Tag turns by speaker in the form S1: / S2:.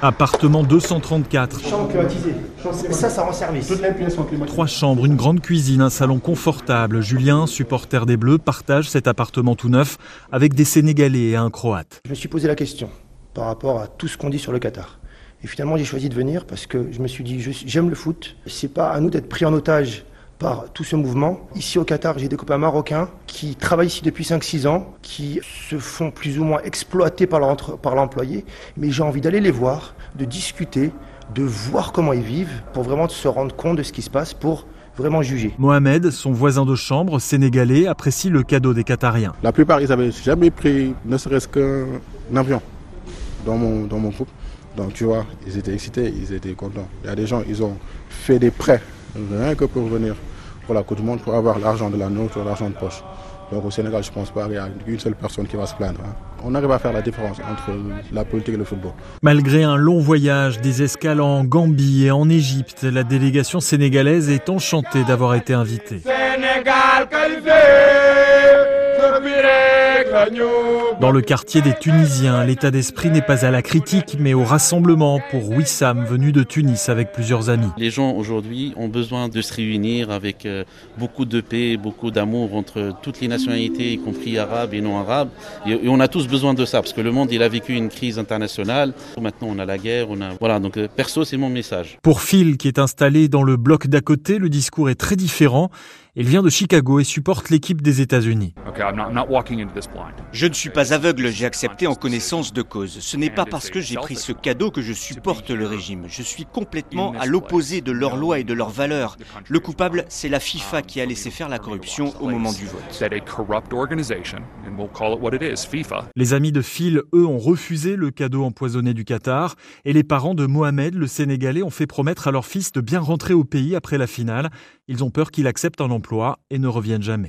S1: Appartement 234.
S2: Chambre climatisée. Ça, ça rend service.
S3: Toutes les pièces sont climatisées.
S1: Trois chambres, une grande cuisine, un salon confortable. Julien, supporter des Bleus, partage cet appartement tout neuf avec des Sénégalais et un Croate.
S2: Je me suis posé la question par rapport à tout ce qu'on dit sur le Qatar. Et finalement, j'ai choisi de venir parce que je me suis dit, j'aime le foot. C'est pas à nous d'être pris en otage par tout ce mouvement. Ici au Qatar, j'ai des copains marocains qui travaillent ici depuis 5-6 ans, qui se font plus ou moins exploiter par l'employé. Mais j'ai envie d'aller les voir, de discuter, de voir comment ils vivent, pour vraiment se rendre compte de ce qui se passe, pour vraiment juger.
S1: Mohamed, son voisin de chambre, sénégalais, apprécie le cadeau des Qatariens.
S3: La plupart, ils n'avaient jamais pris ne serait-ce qu'un avion dans mon, dans mon groupe. Donc tu vois, ils étaient excités, ils étaient contents. Il y a des gens, ils ont fait des prêts, rien que pour venir pour la Coupe du Monde, pour avoir l'argent de la nôtre, l'argent de poche. Donc au Sénégal, je pense pas qu'il y a une seule personne qui va se plaindre. hein. On arrive à faire la différence entre la politique et le football.
S1: Malgré un long voyage, des escales en Gambie et en Égypte, la délégation sénégalaise est enchantée d'avoir été invitée. Dans le quartier des Tunisiens, l'état d'esprit n'est pas à la critique, mais au rassemblement pour Wissam, venu de Tunis avec plusieurs amis.
S4: Les gens aujourd'hui ont besoin de se réunir avec euh, beaucoup de paix, beaucoup d'amour entre toutes les nationalités, y compris arabes et non arabes. Et, on a tous besoin de ça parce que le monde il a vécu une crise internationale. Maintenant on a la guerre, on a voilà donc euh, perso c'est mon message.
S1: Pour Phil, qui est installé dans le bloc d'à côté, le discours est très différent. Il vient de Chicago et supporte l'équipe des États-Unis.
S5: Okay, I'm not, I'm not walking into this blind.
S6: Je ne suis pas aveugle, j'ai accepté en connaissance de cause. Ce n'est pas parce que j'ai pris ce cadeau que je supporte le régime. Je suis complètement à l'opposé de leurs lois et de leurs valeurs. Le coupable, c'est la FIFA qui a laissé faire la corruption au moment du vote.
S1: Les amis de Phil, eux, ont refusé le cadeau empoisonné du Qatar. Et les parents de Mohamed, le Sénégalais, ont fait promettre à leur fils de bien rentrer au pays après la finale. Ils ont peur qu'il accepte un emploi et ne revienne jamais.